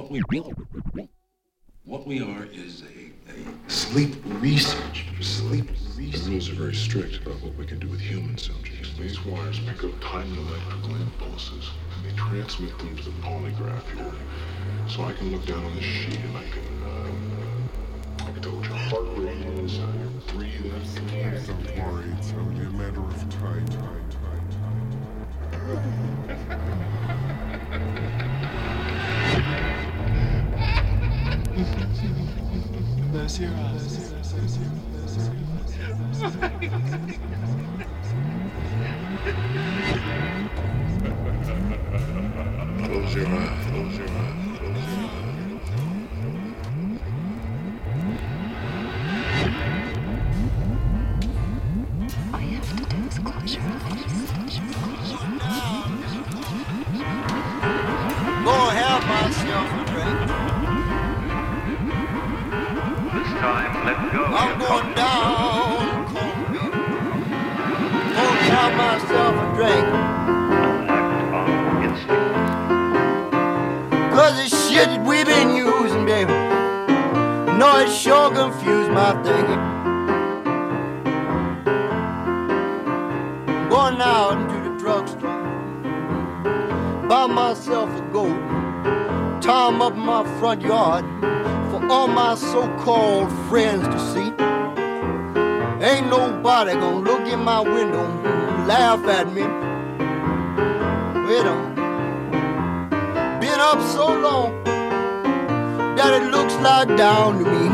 what we what we are is a, a sleep research. Sleep research. The rules are very strict about what we can do with human subjects. These wires pick up tiny electrical impulses and they transmit them to the polygraph here. So I can look down on this sheet and I can, uh, I can tell what your heart rate is, how you're breathing. Don't worry, it's only a matter of time. time, time, Close your eyes. My window laugh at me. Wait. Been up so long that it looks like down to me.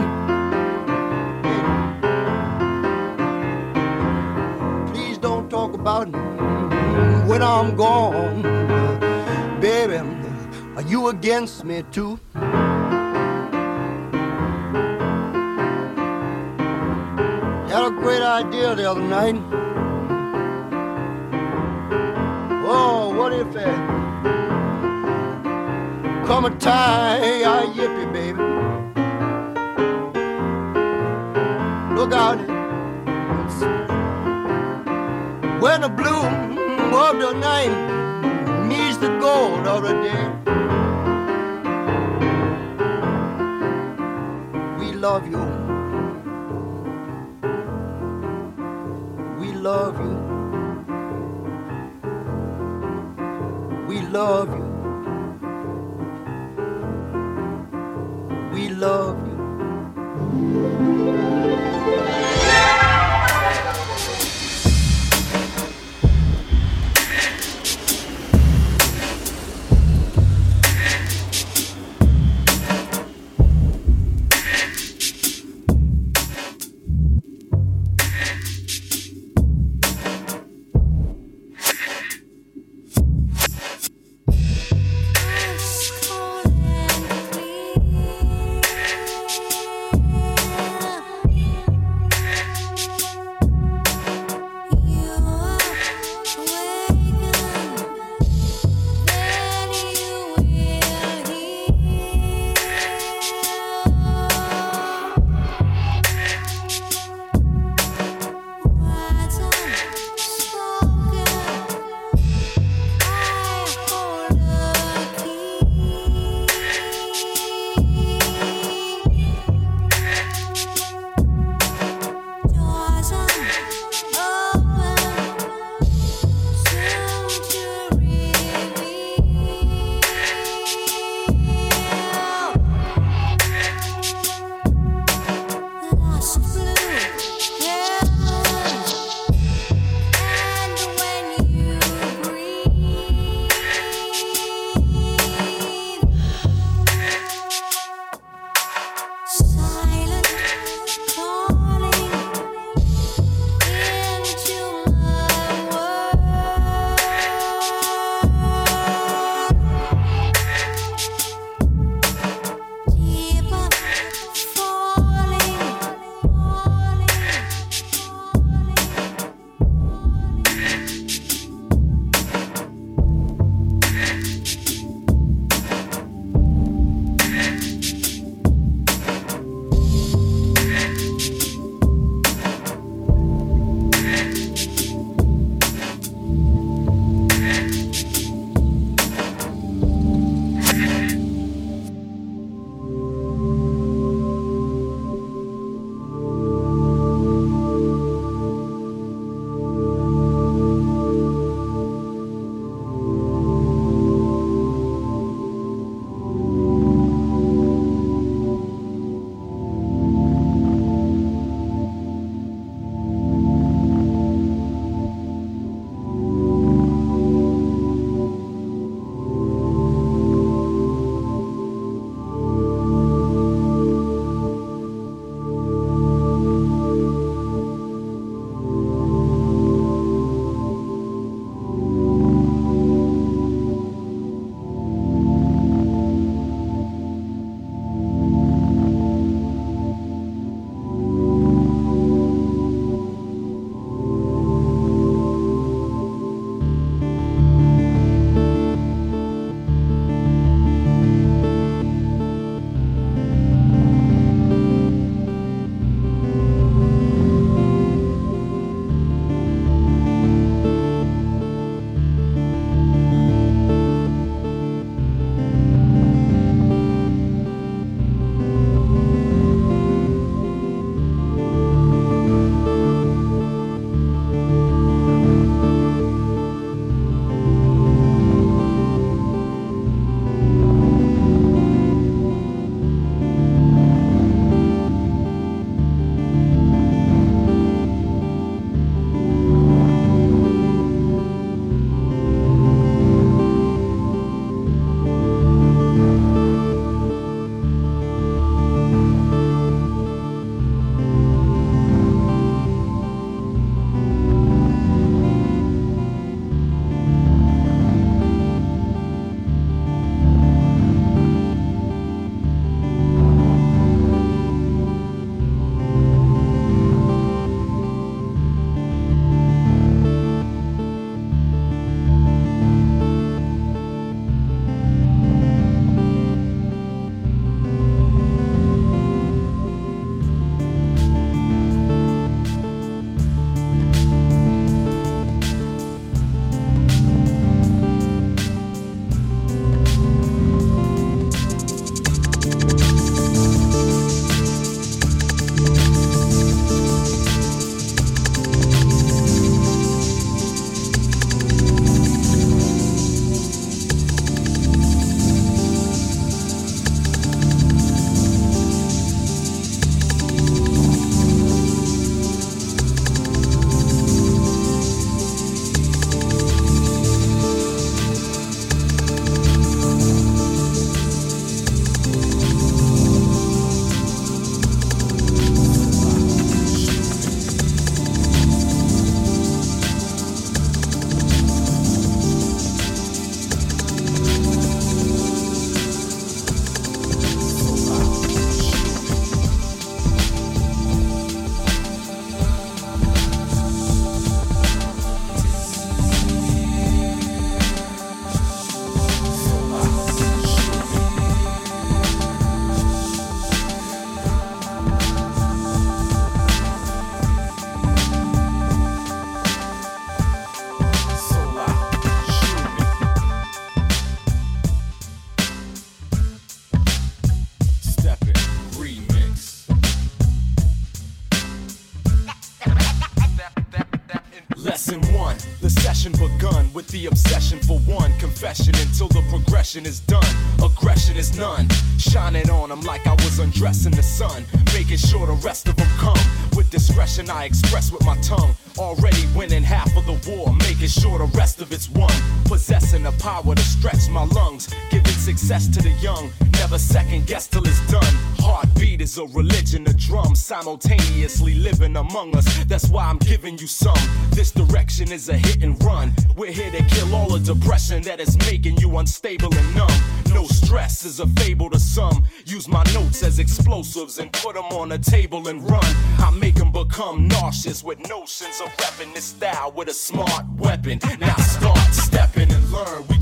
Please don't talk about me when I'm gone. Baby, are you against me too? Had a great idea the other night. Oh, what if it come a tie, yippee, baby. Look out. When the blue of the night meets the gold of the day. We love you. Love you. That's why I'm giving you some. This direction is a hit and run. We're here to kill all the depression that is making you unstable and numb. No stress is a fable to some. Use my notes as explosives and put them on the table and run. I make them become nauseous with notions of repping this style with a smart weapon. Now start stepping and learn. We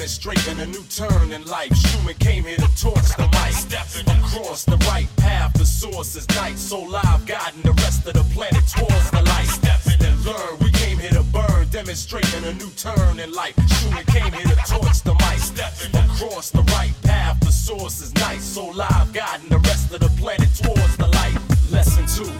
demonstrating a new turn in life. Schumann came here to torch the mic. Stepping across the right path, the source is night. So live, guiding the rest of the planet towards the light. Stepping and learn. We came here to burn, demonstrating a new turn in life. Schumann came here to torch the mic. Stepping across the right path, the source is night. So live, guiding the rest of the planet towards the light. Lesson two,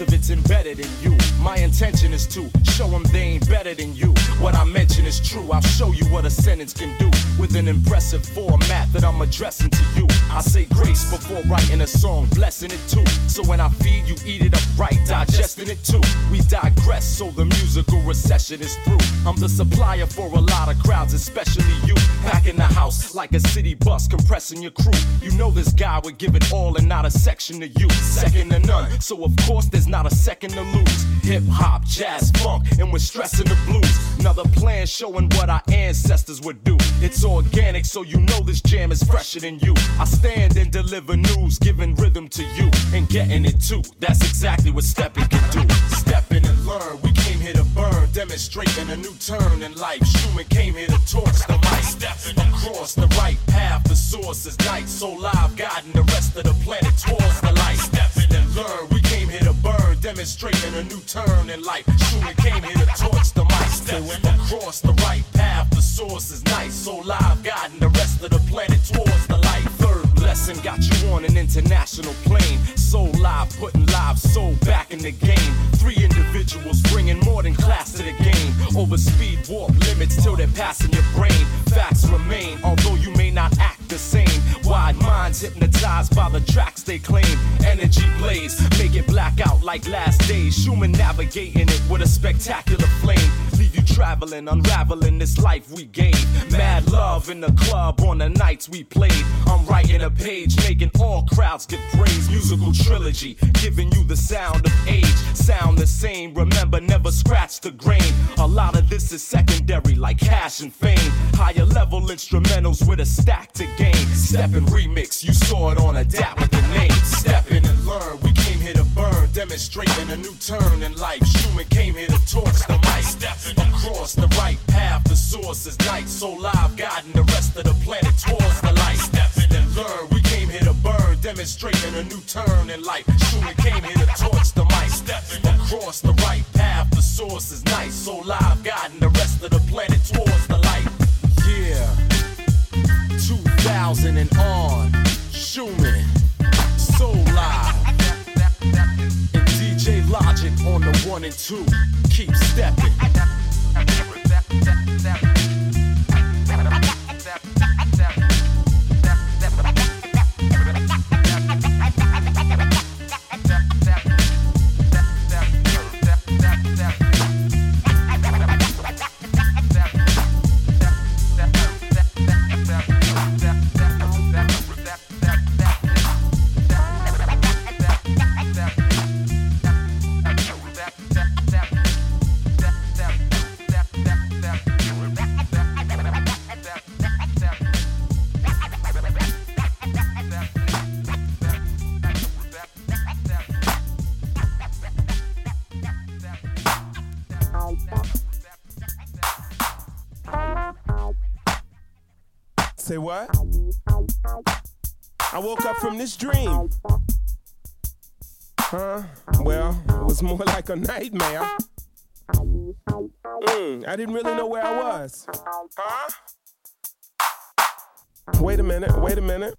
rest of it's embedded in you. My intention is to show them they ain't better than you. What I mention is true, I'll show you what a sentence can do with an impressive format that I'm addressing to you. I say grace before writing a song, blessing it too. So when I feed you, eat it up right, digesting it too. We digress, so the musical recession is through. I'm the supplier for a lot of crowds, especially you. Back in the house, like a city bus, compressing your crew. You know this guy would give it all and not a section to you. Second to none, so of course there's not a second to lose. Hip hop, jazz, funk, and we're stressing the blues. Another plan showing what our ancestors would do. It's organic, so you know this jam is fresher than you. I stand and deliver news, giving rhythm to you and getting it too. That's exactly what stepping can do. Stepping and learn, we came here to burn, demonstrating a new turn in life. Schumann came here to torch the mic. Stepping across the right path, the source is night. So live, guiding the rest of the planet towards the light. Stepping and learn, we demonstrating a new turn in life. Schumann came here to torch the mic. Stepping across the right path, the source is nice. So live, guiding the rest of the planet towards the light. Lesson got you on an international plane. So live, putting live soul back in the game. Three individuals bringing more than class to the game. Over speed, warp limits till they're passing your brain. Facts remain, although you may not act the same. Wide minds hypnotized by the tracks they claim. Energy blaze, make it black out like last days. Schumann navigating it with a spectacular flame. Traveling, unraveling this life we gave. Mad love in the club on the nights we played. I'm writing a page, making all crowds give praise. Musical trilogy, giving you the sound of age. Sound the same, remember, never scratch the grain. A lot of this is secondary, like cash and fame. Higher level instrumentals with a stack to gain. Step and remix, you saw it on Adapt with the name. Step in and learn, demonstrating a new turn in life. Schumann came here to torch the mic. Across the right path, the source is night. So live, guiding the rest of the planet towards the light. Stepping and learn, we came here to burn, demonstrating a new turn in life. Schumann came here to torch the mic. Stepping across the right path, the source is night. So live, guiding the rest of the planet towards the light. Yeah. 2000 and on. Schumann, so live. Logic on the one and two. Keep stepping. from this dream? Huh? Well, it was more like a nightmare. Mm, I didn't really know where I was. Huh? Wait a minute, wait a minute.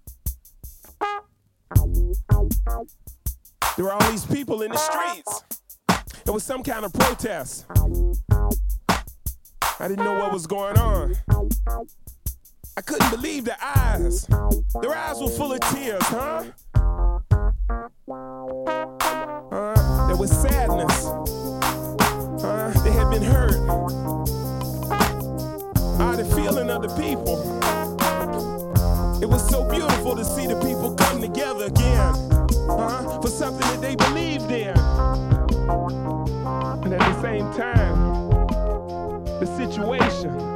There were all these people in the streets. It was some kind of protest. I didn't know what was going on. I couldn't believe their eyes. Their eyes were full of tears, huh? Uh, there was sadness. Uh, they had been hurt. I uh, the feeling of the people. It was so beautiful to see the people come together again uh, for something that they believed in. And at the same time, the situation.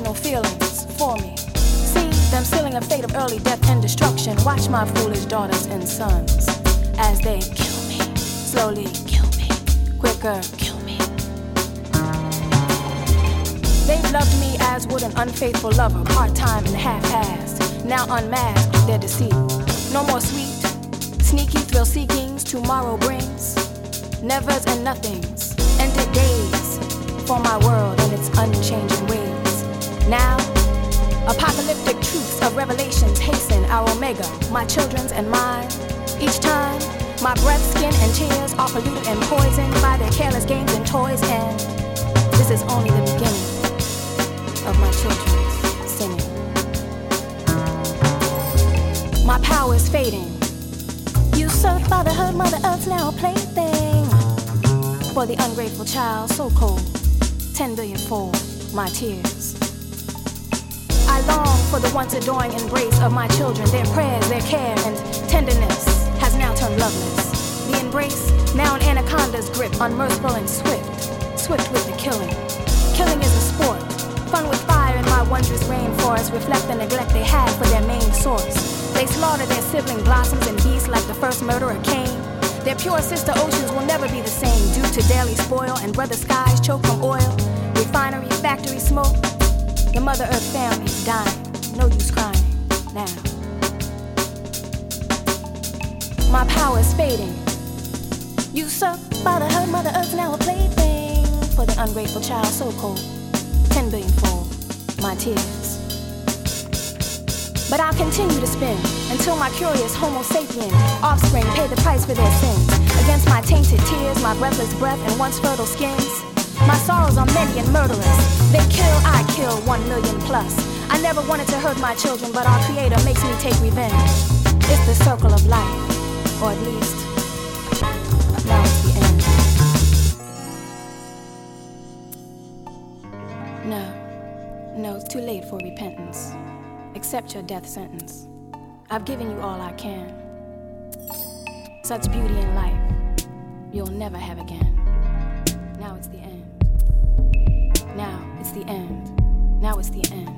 No feelings for me. See them sealing a fate of early death and destruction. Watch my foolish daughters and sons as they kill me, slowly kill me, quicker kill me. They've loved me as would an unfaithful lover, part time and half assed. Now unmasked their deceit. No more sweet, sneaky thrill seekings tomorrow brings. Nevers and nothings, ended days for my world and its unchanging ways. Now, apocalyptic truths of revelations hasten our omega, my children's and mine. Each time, my breath, skin, and tears are polluted and poisoned by their careless games and toys, and this is only the beginning of my children's sinning. My power is fading. Usurped fatherhood, Mother Earth's now a plaything. For the ungrateful child, so cold, ten billion fold my tears. For the once adoring embrace of my children. Their prayers, their care, and tenderness has now turned loveless. The embrace, now an anaconda's grip, unmerciful and swift, swift with the killing. Killing is a sport, fun with fire in my wondrous rainforest, reflect the neglect they had for their main source. They slaughter their sibling blossoms and beasts like the first murderer Cain. Their pure sister oceans will never be the same due to daily spoil and brother skies choke from oil, refinery, factory smoke. The Mother Earth family dying. No use crying now. My power is fading. Usurped by the hurt Mother Earth now a plaything for the ungrateful child so cold. Ten billion fold my tears. But I'll continue to spin until my curious Homo sapien offspring pay the price for their sins. Against my tainted tears, my breathless breath, and once fertile skins. My sorrows are many and murderous. They kill, I kill, one million plus. I never wanted to hurt my children, but our Creator makes me take revenge. It's the circle of life, or at least, now it's the end. No, no, it's too late for repentance. Accept your death sentence. I've given you all I can. Such beauty in life, you'll never have again. Now it's the end. The end. Now it's the end.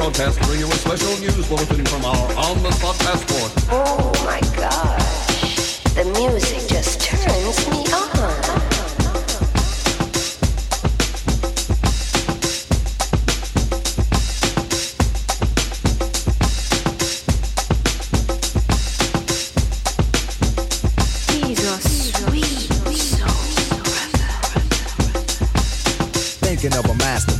Broadcast to bring you a special news bulletin from our on-the-spot passport. Oh my gosh. The music just turns me on. These are sweet souls. Thinking of a master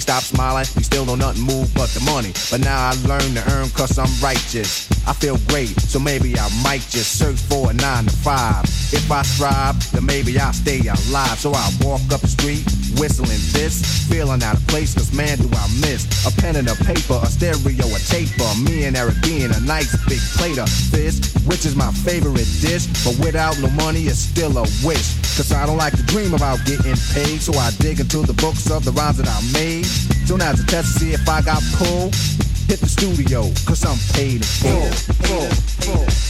Funny. Stop smiling. You still don't nothing move but the money. But now I learn to earn cause I'm righteous. I feel great, so maybe I might just search for a nine to five. If I strive, then maybe I'll stay alive. So I walk up the street, whistling this, feeling out of place, cause man do I miss a pen and a paper, a stereo, a taper. Me and Eric being a nice big plate of fish, which is my favorite dish. But without no money, it's still a wish. Cause I don't like to dream about getting paid, so I dig into the books of the rhymes that I made. So now's a test to see if I got pulled. Hit the studio, cause I'm paid in full, full, full.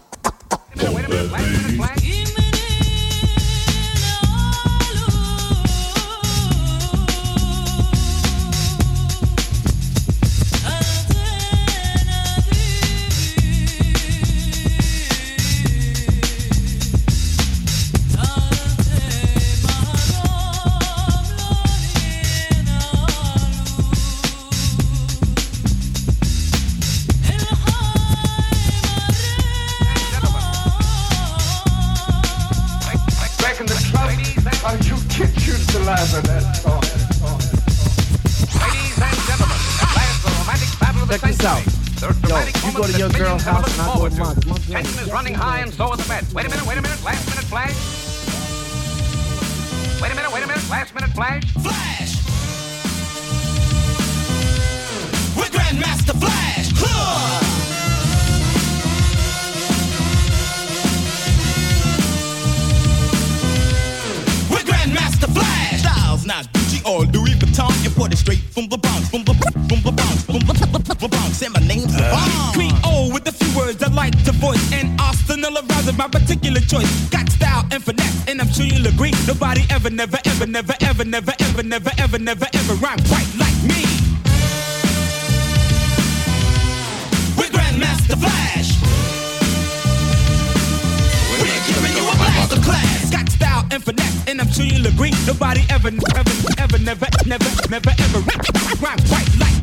Yo, you go to your that girl's house looked and I go to to. mine. Come on, man. Tension is running high and so are the bets. Wait a minute, wait a minute. Last minute flash. Wait a minute, wait a minute. Last minute flash. Flash. We're Grandmaster Flash. Huh. We're Grandmaster Flash. Styles not Or Louis Vuitton. Imported straight from the Bronx, from the from the Bronx, from the, the Bronx. And my name's Savon. Uh. Creole with a few words I like to voice. And Austin arousing my particular choice. Got style and finesse, and I'm sure you'll agree. Nobody ever, never, ever, never, ever, never, ever, never, ever, never, ever rhyme quite like me. We're Grandmaster Flash. We're giving you a blaster class. Style and finesse, and I'm sure you'll agree. Nobody ever, ever, ever, never, never, never, ever rhyme quite like,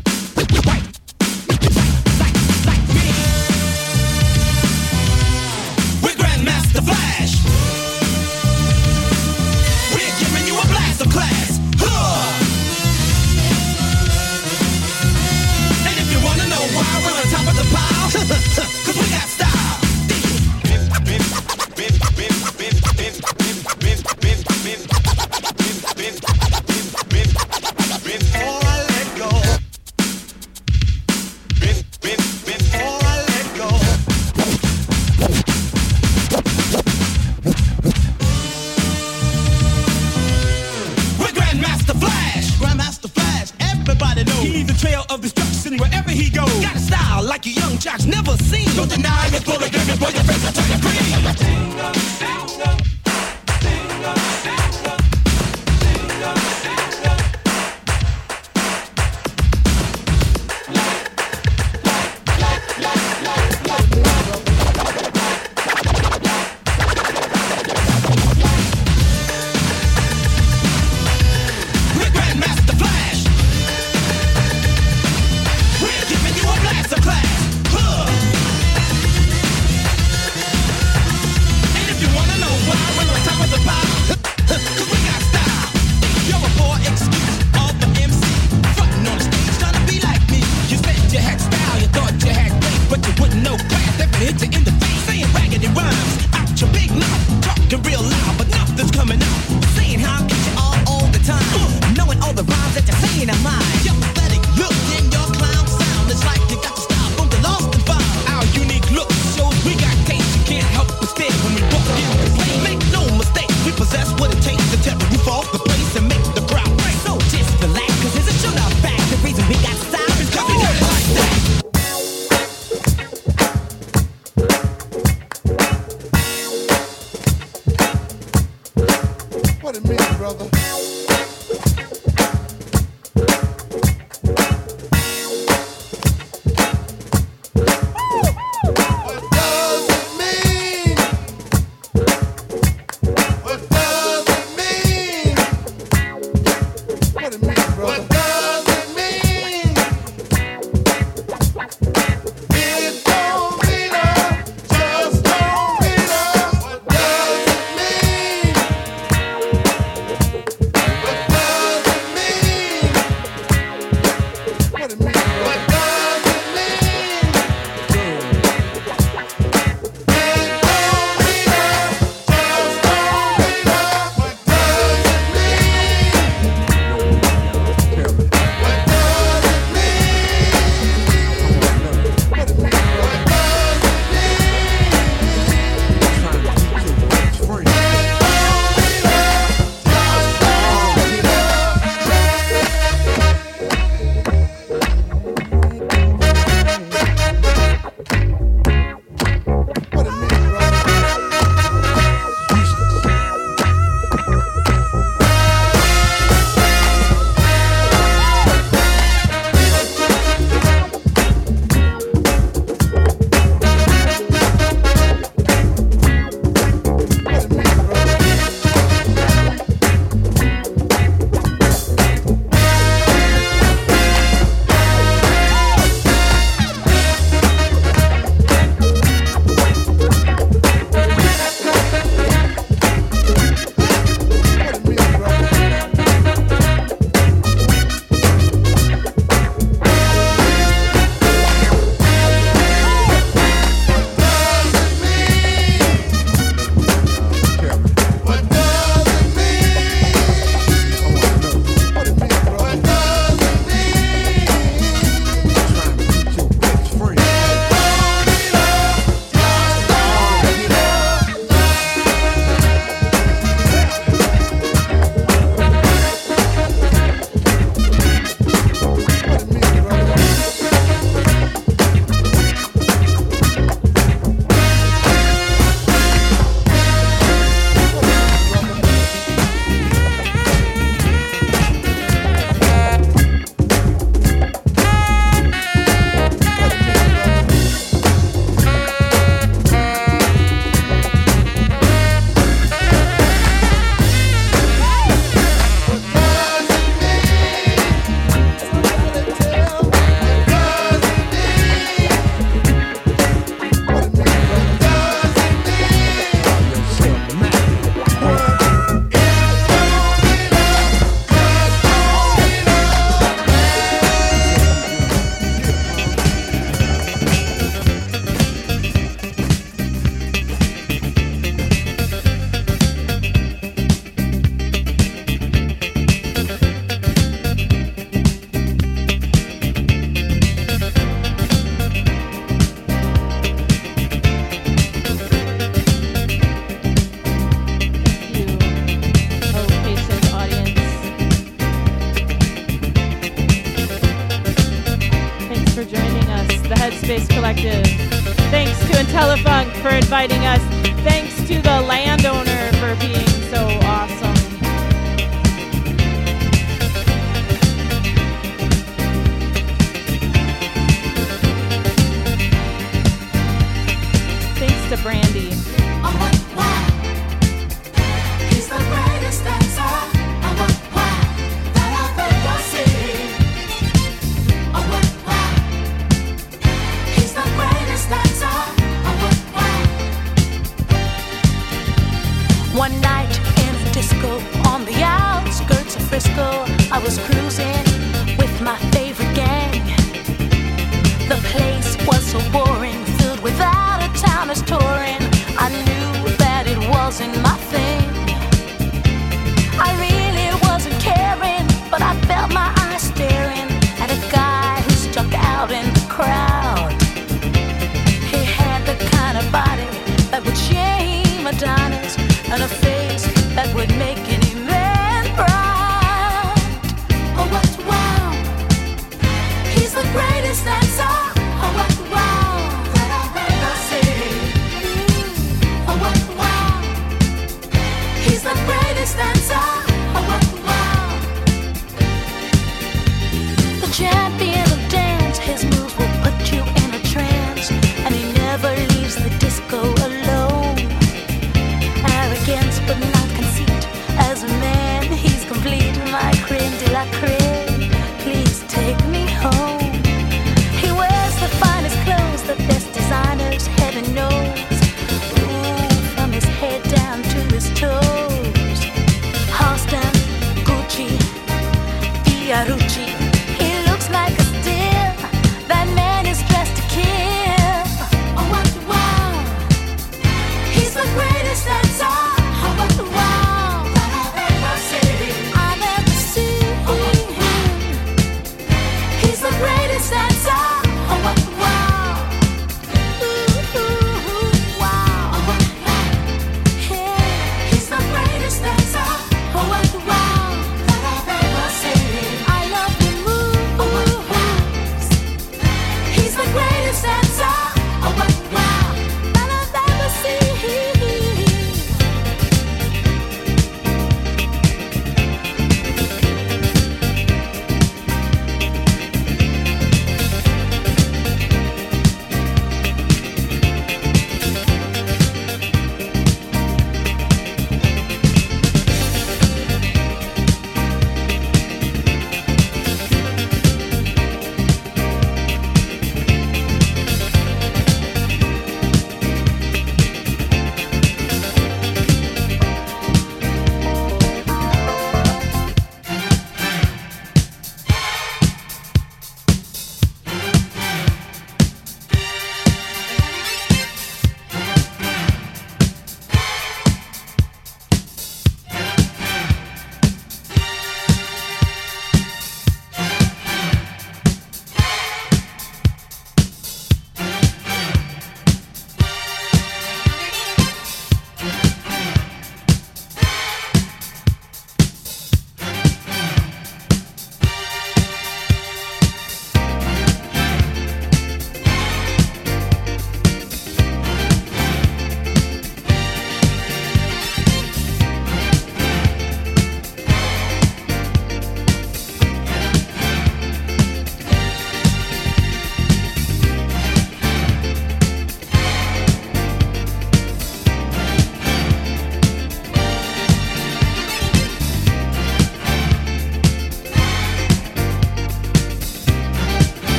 inviting us.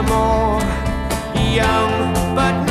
anymore. Young but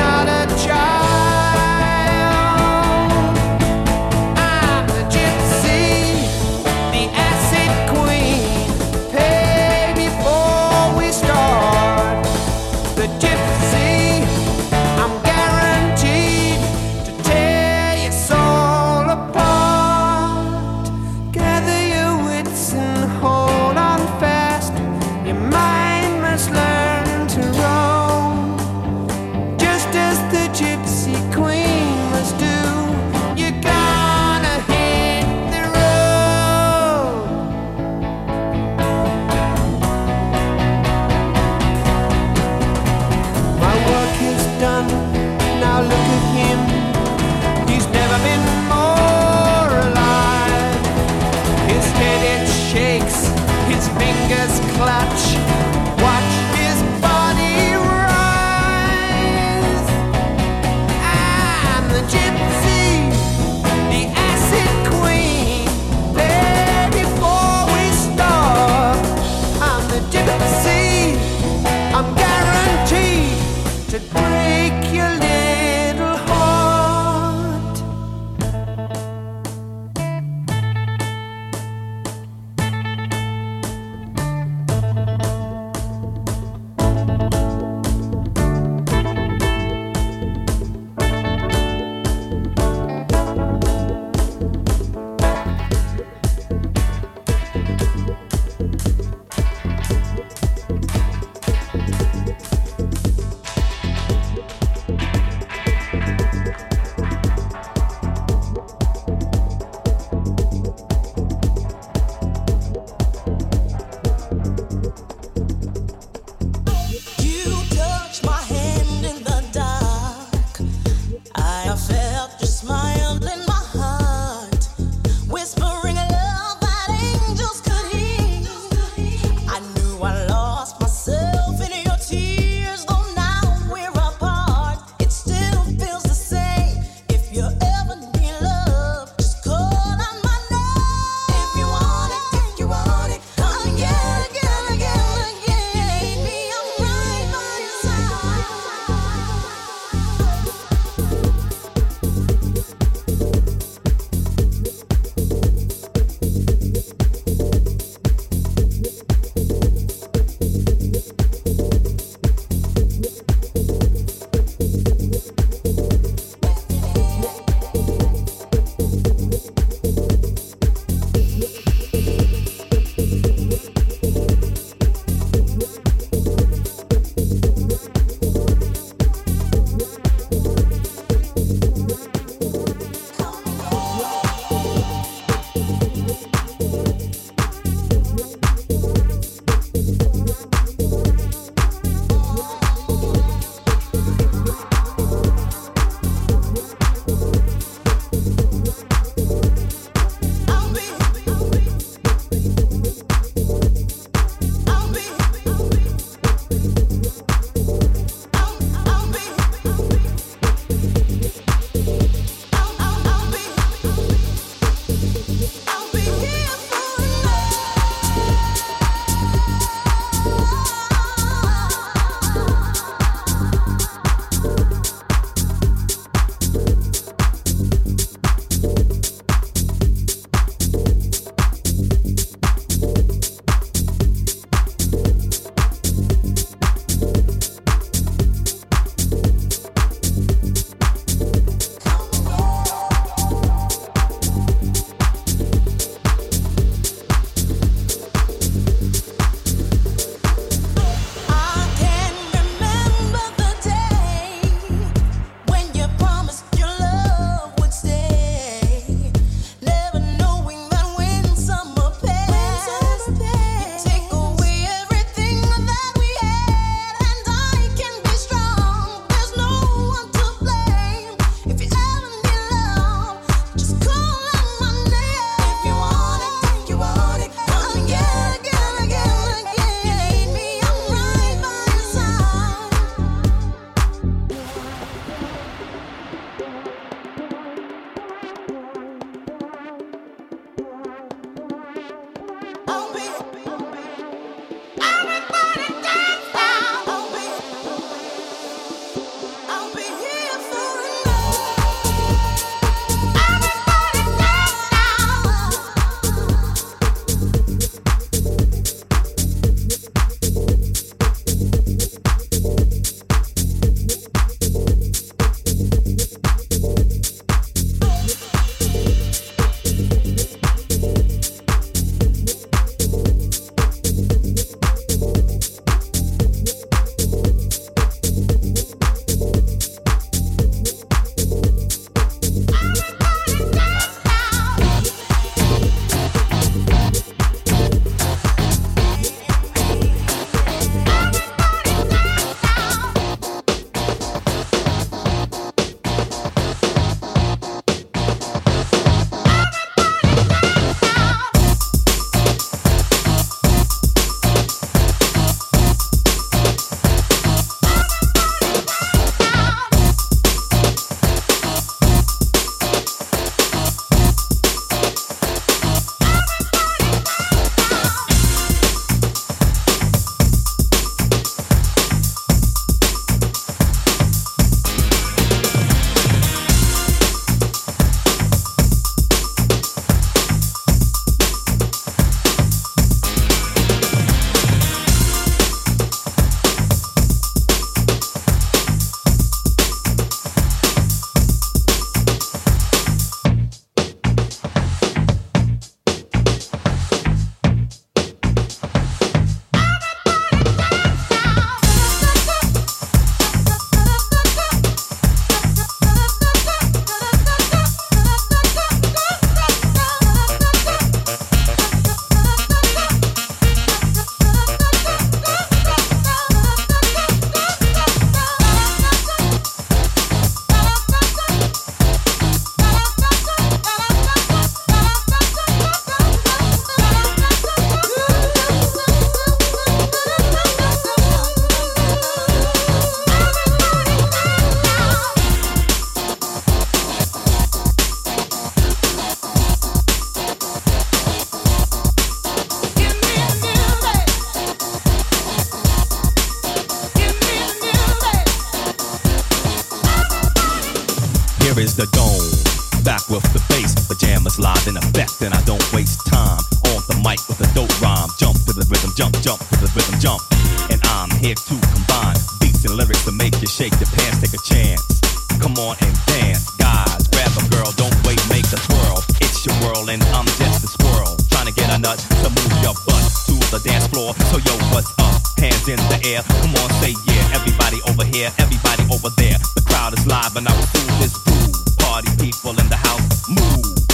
nut to move your butt to the dance floor. So, yo, what's up? Hands in the air. Come on, say yeah. Everybody over here, everybody over there. The crowd is live, and I will do this groove. Party people in the house, move.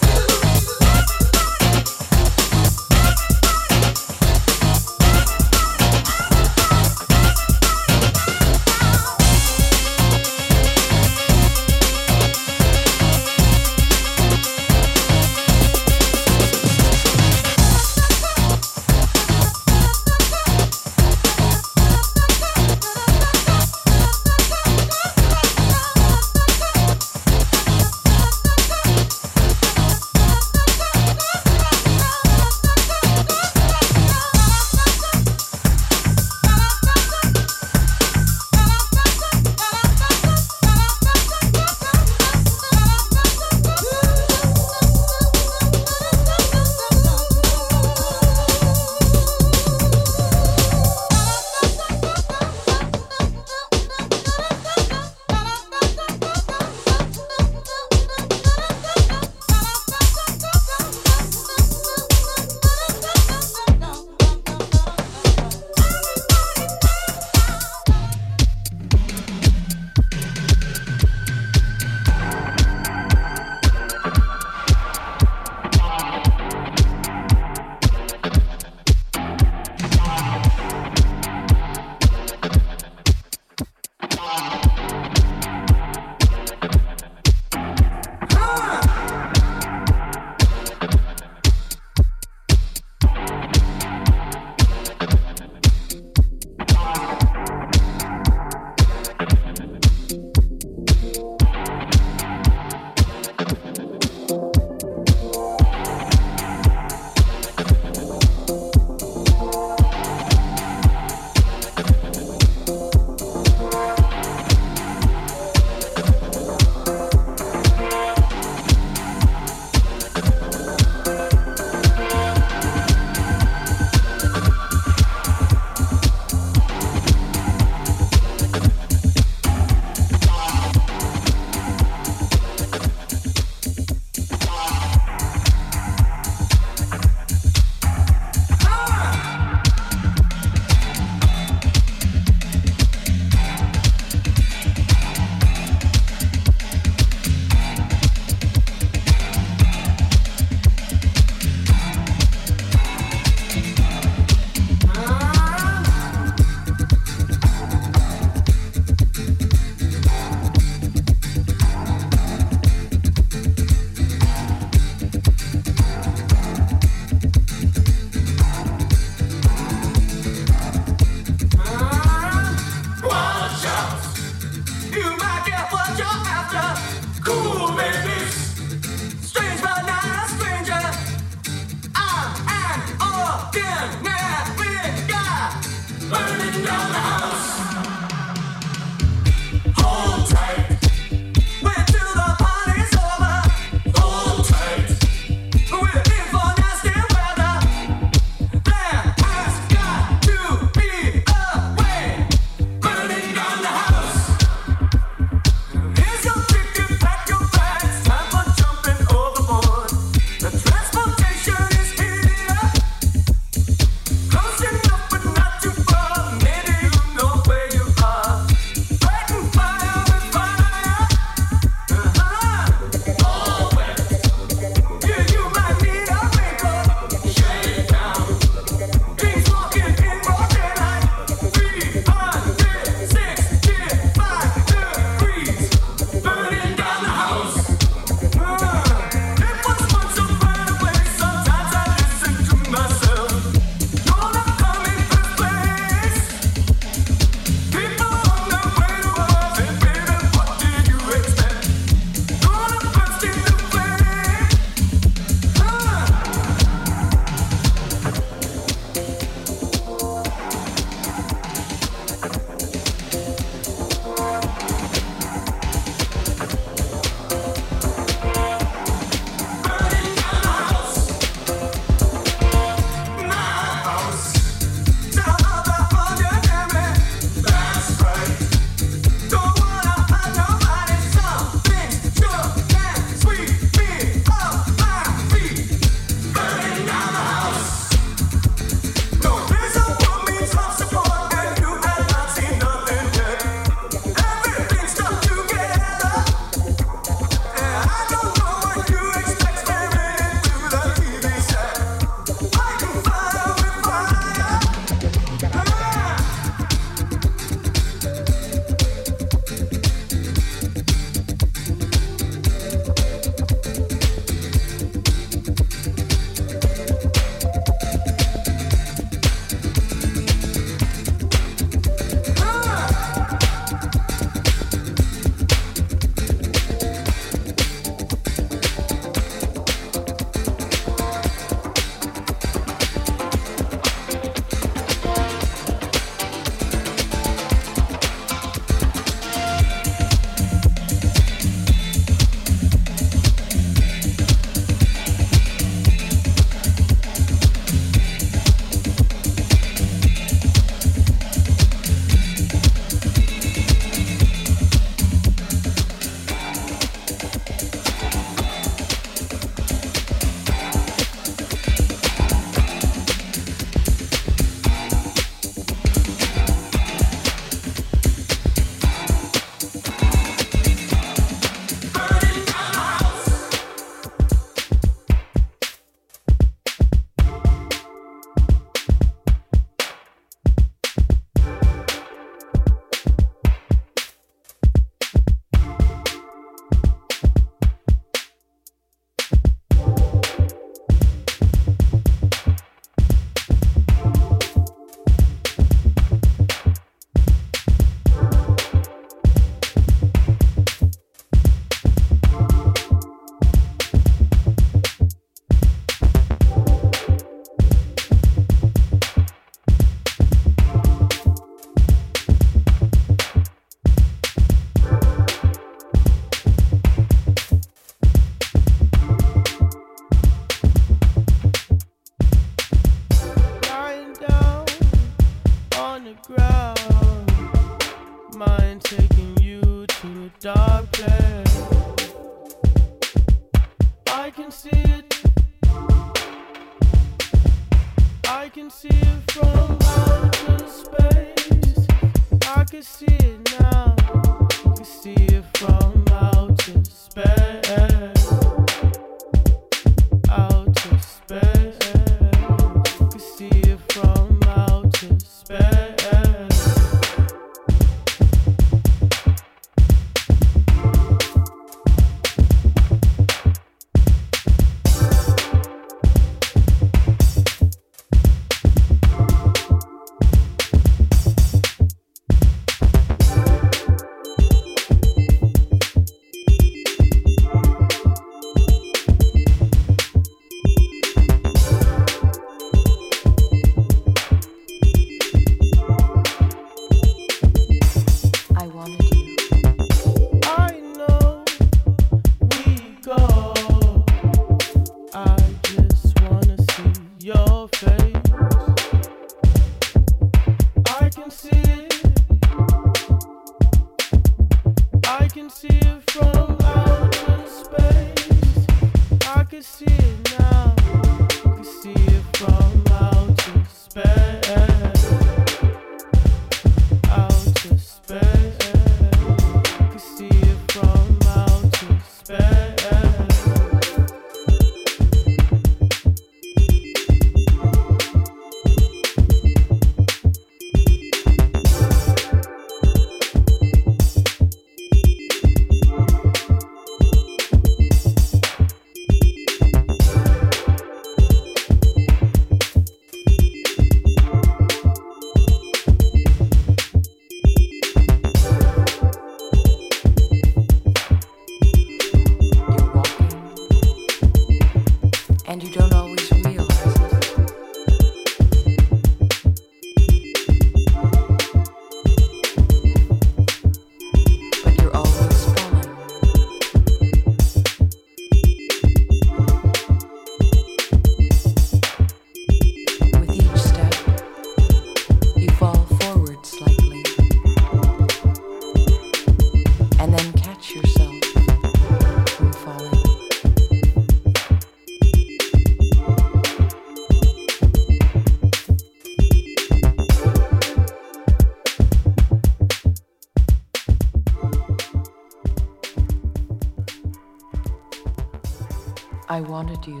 Wanted you.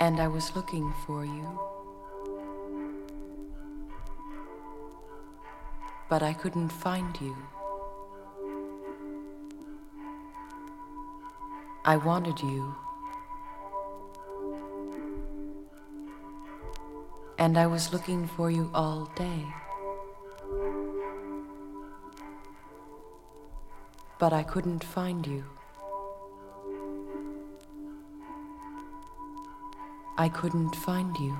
And I was looking for you. But I couldn't find you. I wanted you. And I was looking for you all day. But I couldn't find you. I couldn't find you.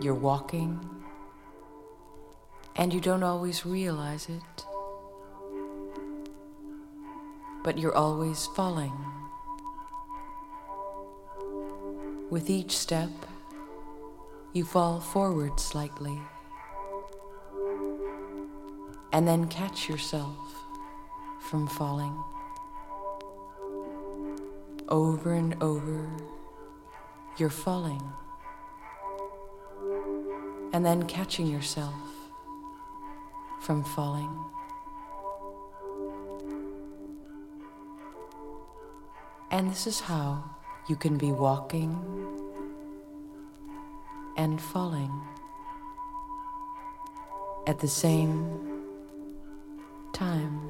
You're walking, and you don't always realize it, but you're always falling. With each step, you fall forward slightly, and then catch yourself from falling. Over and over, you're falling, and then catching yourself from falling. And this is how you can be walking and falling at the same time.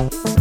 Even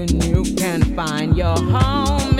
when you can't find your home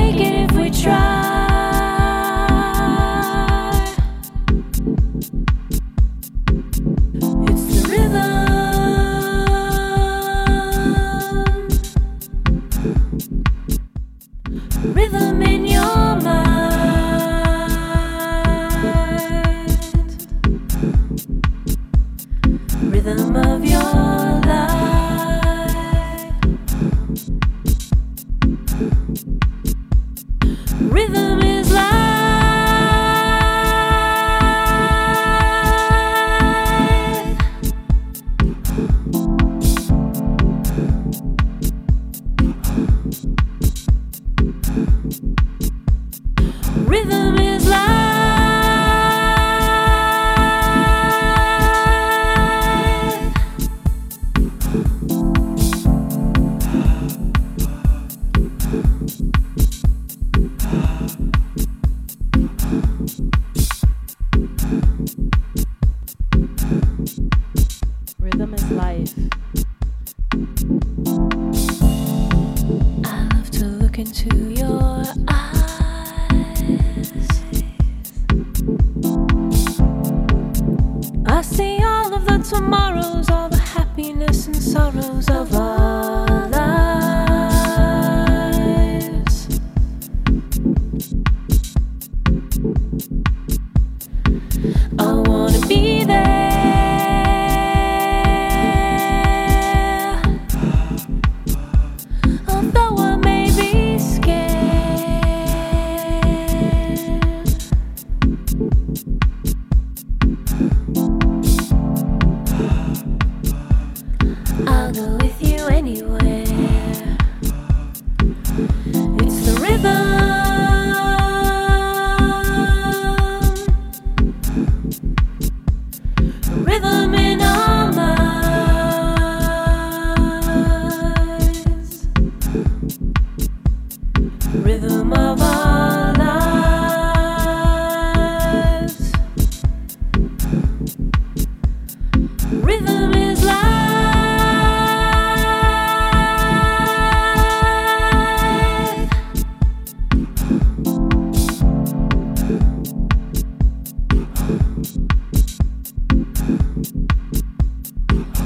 make it if we try.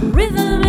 Rhythm